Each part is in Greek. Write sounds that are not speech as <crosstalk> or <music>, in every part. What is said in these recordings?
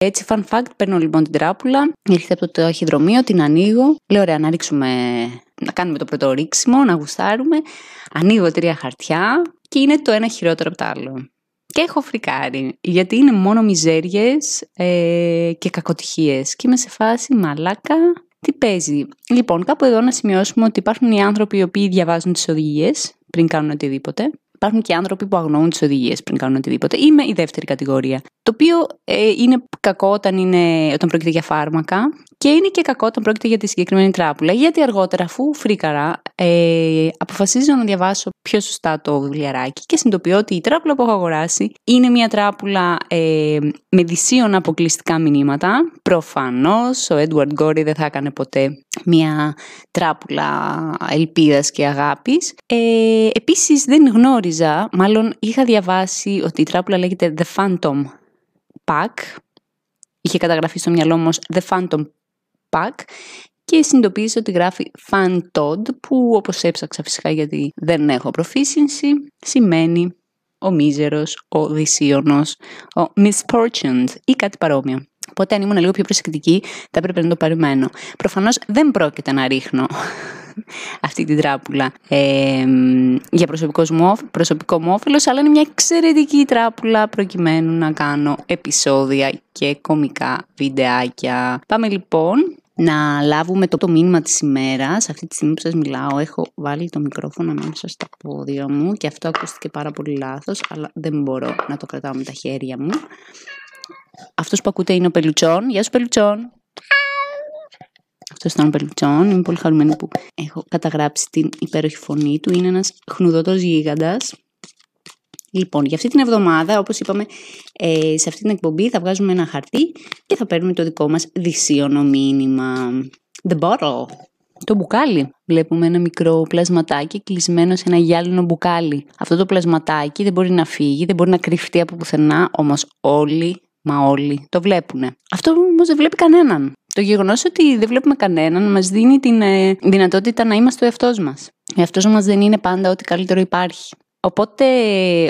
Έτσι, fun fact, παίρνω λοιπόν την τράπουλα, ήρθε από το ταχυδρομείο, την ανοίγω. Λέω, ωραία, να ρίξουμε, να κάνουμε το πρώτο ρίξιμο, να γουστάρουμε. Ανοίγω τρία χαρτιά και είναι το ένα χειρότερο από το άλλο. Και έχω φρικάρει, γιατί είναι μόνο μιζέριες ε, και κακοτυχίες. Και είμαι σε φάση μαλάκα, τι παίζει. Λοιπόν, κάπου εδώ να σημειώσουμε ότι υπάρχουν οι άνθρωποι οι οποίοι διαβάζουν τις οδηγίες πριν κάνουν οτιδήποτε. Υπάρχουν και άνθρωποι που αγνοούν τις οδηγίες πριν κάνουν οτιδήποτε. Είμαι η δεύτερη κατηγορία. Το οποίο ε, είναι κακό όταν, είναι, όταν πρόκειται για φάρμακα και είναι και κακό όταν πρόκειται για τη συγκεκριμένη τράπουλα. Γιατί αργότερα, αφού φρίκαρα, ε, αποφασίζω να διαβάσω πιο σωστά το βιβλιαράκι και συνειδητοποιώ ότι η τράπουλα που έχω αγοράσει είναι μια τράπουλα ε, με δυσίων αποκλειστικά μηνύματα. Προφανώς ο Edward Γκόρι δεν θα έκανε ποτέ μια τράπουλα ελπίδας και αγάπης. Ε, επίσης δεν γνώριζα, μάλλον είχα διαβάσει ότι η τράπουλα λέγεται The Phantom Pack. Είχε καταγραφεί στο μυαλό μου The Phantom Pack και συνειδητοποίησα ότι γράφει Fan που όπως έψαξα φυσικά γιατί δεν έχω προφήσινση σημαίνει ο μίζερος, ο δυσίωνος, ο misfortuned ή κάτι παρόμοιο. Οπότε αν ήμουν λίγο πιο προσεκτική θα έπρεπε να το περιμένω. Προφανώς δεν πρόκειται να ρίχνω <laughs> αυτή την τράπουλα ε, για προσωπικό μου, προσωπικό μου όφελος, αλλά είναι μια εξαιρετική τράπουλα προκειμένου να κάνω επεισόδια και κομικά βιντεάκια. Πάμε λοιπόν να λάβουμε το, το μήνυμα της ημέρας. Αυτή τη στιγμή που σας μιλάω έχω βάλει το μικρόφωνο ανάμεσα στα πόδια μου και αυτό ακούστηκε πάρα πολύ λάθος, αλλά δεν μπορώ να το κρατάω με τα χέρια μου. Αυτός που ακούτε είναι ο Πελουτσόν. Γεια σου Πελουτσόν. Αυτός ήταν ο Πελουτσόν. Είμαι πολύ χαρούμενη που έχω καταγράψει την υπέροχη φωνή του. Είναι ένας χνουδότος γίγαντας. Λοιπόν, για αυτή την εβδομάδα, όπως είπαμε, ε, σε αυτή την εκπομπή θα βγάζουμε ένα χαρτί και θα παίρνουμε το δικό μας δυσίωνο μήνυμα. The bottle. Το μπουκάλι. Βλέπουμε ένα μικρό πλασματάκι κλεισμένο σε ένα γυάλινο μπουκάλι. Αυτό το πλασματάκι δεν μπορεί να φύγει, δεν μπορεί να κρυφτεί από πουθενά, όμως όλοι, μα όλοι το βλέπουν. Αυτό όμως δεν βλέπει κανέναν. Το γεγονός ότι δεν βλέπουμε κανέναν μας δίνει την ε, δυνατότητα να είμαστε ο εαυτός μας. Ο εαυτός μας δεν είναι πάντα ό,τι καλύτερο υπάρχει. Οπότε,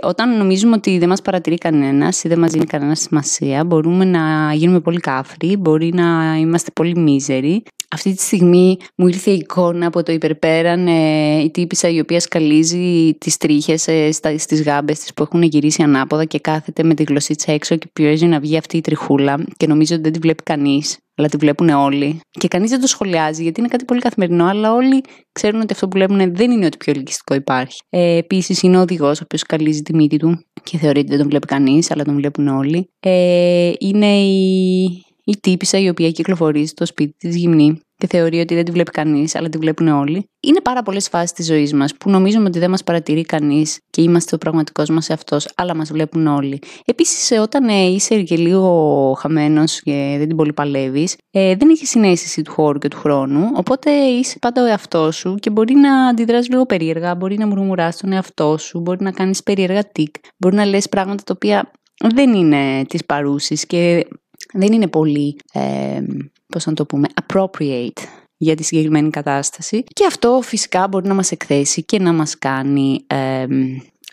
όταν νομίζουμε ότι δεν μας παρατηρεί κανένας ή δεν μας δίνει κανένα σημασία, μπορούμε να γίνουμε πολύ κάφροι, μπορεί να είμαστε πολύ μίζεροι. Αυτή τη στιγμή μου ήρθε η εικόνα από το υπερπέραν ε, η τύπησα η οποία σκαλίζει τις τρίχες ε, στις γάμπες της που έχουν γυρίσει ανάποδα και κάθεται με τη γλωσσίτσα έξω και πιέζει να βγει αυτή η τριχούλα και νομίζω ότι δεν τη βλέπει κανείς αλλά τη βλέπουν όλοι. Και κανείς δεν το σχολιάζει, γιατί είναι κάτι πολύ καθημερινό, αλλά όλοι ξέρουν ότι αυτό που βλέπουν δεν είναι ότι πιο ελκυστικό υπάρχει. Ε, Επίσης, είναι ο οδηγός, ο οποίος καλίζει τη μύτη του και θεωρεί ότι δεν τον βλέπει κανείς, αλλά τον βλέπουν όλοι. Ε, είναι η, η τύπησα η οποία κυκλοφορεί στο σπίτι της γυμνή και θεωρεί ότι δεν τη βλέπει κανείς, αλλά τη βλέπουν όλοι. Είναι πάρα πολλές φάσεις της ζωής μας που νομίζουμε ότι δεν μας παρατηρεί κανείς και είμαστε ο πραγματικός μας εαυτός, αλλά μας βλέπουν όλοι. Επίσης, όταν ε, είσαι και λίγο χαμένος και δεν την πολύ παλεύεις, ε, δεν έχεις συνέστηση του χώρου και του χρόνου, οπότε είσαι πάντα ο εαυτός σου και μπορεί να αντιδράς λίγο περίεργα, μπορεί να μουρμουράς τον εαυτό σου, μπορεί να κάνεις περίεργα τικ, μπορεί να λες πράγματα τα οποία δεν είναι της παρούσης και δεν είναι πολύ ε, πώς να το πούμε, appropriate για τη συγκεκριμένη κατάσταση. Και αυτό φυσικά μπορεί να μας εκθέσει και να μας κάνει ε,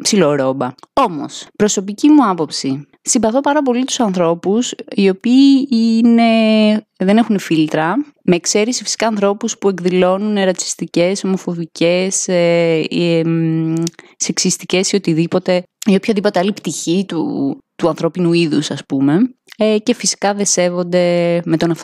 ψιλορόμπα. Όμως, προσωπική μου άποψη, συμπαθώ πάρα πολύ τους ανθρώπους οι οποίοι είναι, δεν έχουν φίλτρα, με εξαίρεση φυσικά ανθρώπους που εκδηλώνουν ρατσιστικές, ομοφοβικές, ε, ε, σεξιστικές ή οτιδήποτε ή οποιαδήποτε άλλη πτυχή του, του ανθρώπινου είδους ας πούμε ε, και φυσικά δεν σέβονται με τον,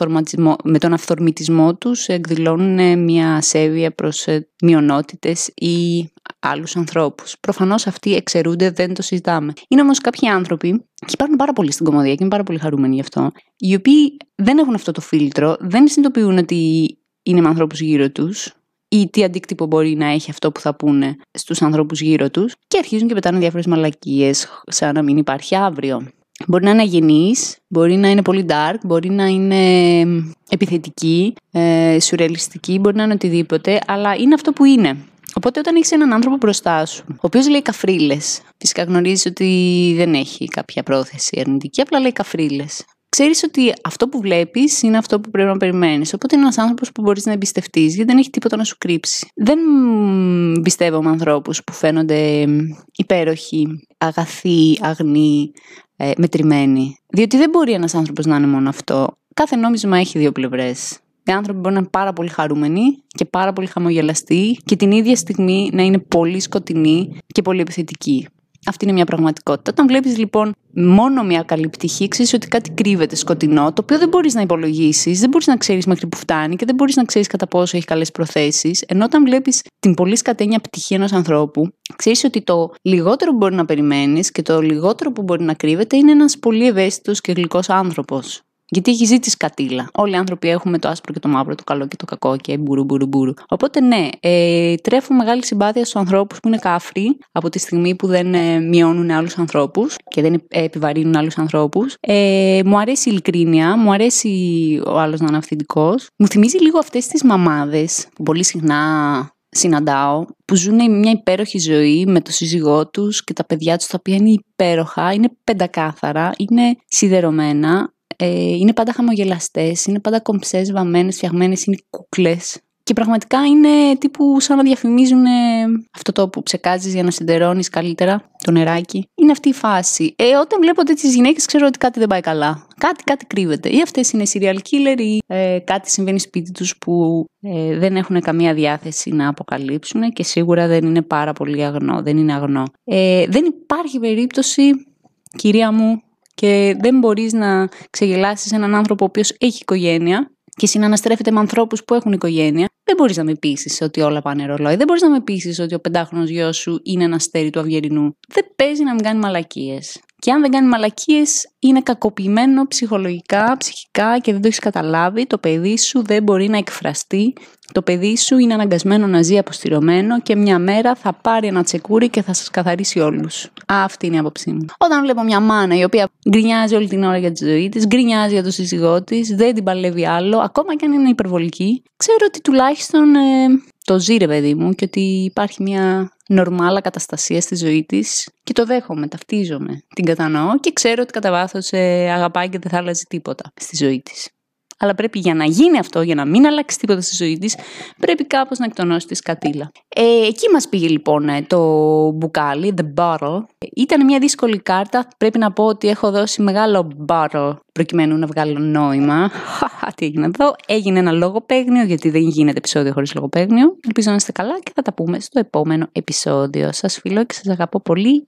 με τον αυθορμητισμό τους, εκδηλώνουν μια σέβεια προς ε, μειονότητες ή άλλους ανθρώπους. Προφανώς αυτοί εξαιρούνται, δεν το συζητάμε. Είναι όμως κάποιοι άνθρωποι, και υπάρχουν πάρα πολλοί στην κομμωδία και είμαι πάρα πολύ χαρούμενοι γι' αυτό, οι οποίοι δεν έχουν αυτό το φίλτρο, δεν συνειδητοποιούν ότι είναι με ανθρώπους γύρω τους, ή τι αντίκτυπο μπορεί να έχει αυτό που θα πούνε στους ανθρώπους γύρω τους και αρχίζουν και πετάνε διάφορες μαλακίες σαν να μην υπάρχει αύριο. Μπορεί να είναι αγενής, μπορεί να είναι πολύ dark, μπορεί να είναι επιθετική, ε, σουρεαλιστική, μπορεί να είναι οτιδήποτε, αλλά είναι αυτό που είναι. Οπότε όταν έχεις έναν άνθρωπο μπροστά σου, ο οποίος λέει καφρίλες, φυσικά γνωρίζεις ότι δεν έχει κάποια πρόθεση αρνητική, απλά λέει καφρίλες ξέρεις ότι αυτό που βλέπεις είναι αυτό που πρέπει να περιμένεις. Οπότε είναι ένας άνθρωπος που μπορείς να εμπιστευτείς, γιατί δεν έχει τίποτα να σου κρύψει. Δεν πιστεύω με ανθρώπους που φαίνονται υπέροχοι, αγαθοί, αγνοί, ε, μετρημένη. Διότι δεν μπορεί ένας άνθρωπος να είναι μόνο αυτό. Κάθε νόμισμα έχει δύο πλευρές. Οι άνθρωποι μπορεί να είναι πάρα πολύ χαρούμενοι και πάρα πολύ χαμογελαστοί και την ίδια στιγμή να είναι πολύ σκοτεινοί και πολύ επιθετικοί. Αυτή είναι μια πραγματικότητα. Όταν βλέπεις λοιπόν μόνο μια καλή πτυχή, ξέρεις ότι κάτι κρύβεται σκοτεινό, το οποίο δεν μπορείς να υπολογίσεις, δεν μπορείς να ξέρεις μέχρι που φτάνει και δεν μπορείς να ξέρεις κατά πόσο έχει καλές προθέσεις. Ενώ όταν βλέπεις την πολύ σκατένια πτυχή ενός ανθρώπου, ξέρεις ότι το λιγότερο που μπορεί να περιμένεις και το λιγότερο που μπορεί να κρύβεται είναι ένας πολύ ευαίσθητος και γλυκός άνθρωπος. Γιατί έχει ζήσει κατήλα. Όλοι οι άνθρωποι έχουμε το άσπρο και το μαύρο, το καλό και το κακό και μπουρου μπουρου μπουρου. Οπότε ναι, ε, τρέφω μεγάλη συμπάθεια στους ανθρώπους που είναι κάφροι από τη στιγμή που δεν ε, μειώνουν άλλους ανθρώπους και δεν ε, επιβαρύνουν άλλους ανθρώπους. Ε, μου αρέσει η ειλικρίνεια, μου αρέσει ο άλλος να είναι αυθεντικός. Μου θυμίζει λίγο αυτές τις μαμάδες που πολύ συχνά συναντάω που ζουν μια υπέροχη ζωή με το σύζυγό τους και τα παιδιά τους τα οποία είναι υπέροχα, είναι πεντακάθαρα, είναι σιδερωμένα ε, είναι πάντα χαμογελαστές, είναι πάντα κομψές, βαμμένες, φτιαγμένες, είναι κούκλες. Και πραγματικά είναι τύπου σαν να διαφημίζουν αυτό το που ψεκάζεις για να συντερώνεις καλύτερα, το νεράκι. Είναι αυτή η φάση. Ε, όταν βλέπω τέτοιες γυναίκες, ξέρω ότι κάτι δεν πάει καλά. Κάτι, κάτι κρύβεται. Ή αυτές είναι serial killer, ή ε, κάτι συμβαίνει σπίτι τους που ε, δεν έχουν καμία διάθεση να αποκαλύψουν και σίγουρα δεν είναι πάρα πολύ αγνό. Δεν είναι αγνό. Ε, δεν υπάρχει περίπτωση, κυρία μου, και δεν μπορείς να ξεγελάσεις έναν άνθρωπο ο οποίος έχει οικογένεια και συναναστρέφεται με ανθρώπους που έχουν οικογένεια, δεν μπορείς να με πείσεις ότι όλα πάνε ρολόι. Δεν μπορείς να με πείσεις ότι ο πεντάχρονος γιος σου είναι ένας αστέρι του Αυγερινού. Δεν παίζει να μην κάνει μαλακίες. Και αν δεν κάνει μαλακίες, είναι κακοποιημένο ψυχολογικά, ψυχικά και δεν το έχεις καταλάβει. Το παιδί σου δεν μπορεί να εκφραστεί το παιδί σου είναι αναγκασμένο να ζει αποστηρωμένο και μια μέρα θα πάρει ένα τσεκούρι και θα σας καθαρίσει όλους. Αυτή είναι η άποψή μου. Όταν βλέπω μια μάνα η οποία γκρινιάζει όλη την ώρα για τη ζωή της, γκρινιάζει για το σύζυγό της, δεν την παλεύει άλλο, ακόμα και αν είναι υπερβολική, ξέρω ότι τουλάχιστον ε, το ζει ρε παιδί μου και ότι υπάρχει μια νορμάλα καταστασία στη ζωή της και το δέχομαι, ταυτίζομαι, την κατανοώ και ξέρω ότι κατά βάθος ε, αγαπάει και δεν θα αλλάζει τίποτα στη ζωή της αλλά πρέπει για να γίνει αυτό, για να μην αλλάξει τίποτα στη ζωή της, πρέπει κάπως να εκτονώσει τη σκατήλα. Ε, εκεί μας πήγε λοιπόν ε, το μπουκάλι, the bottle. Ήταν μια δύσκολη κάρτα. Πρέπει να πω ότι έχω δώσει μεγάλο bottle προκειμένου να βγάλω νόημα. Τι έγινε εδώ. Έγινε ένα λογοπαίγνιο, γιατί δεν γίνεται επεισόδιο χωρίς λογοπαίγνιο. Ελπίζω να είστε καλά και θα τα πούμε στο επόμενο επεισόδιο. Σας φιλώ και σας αγαπώ πολύ.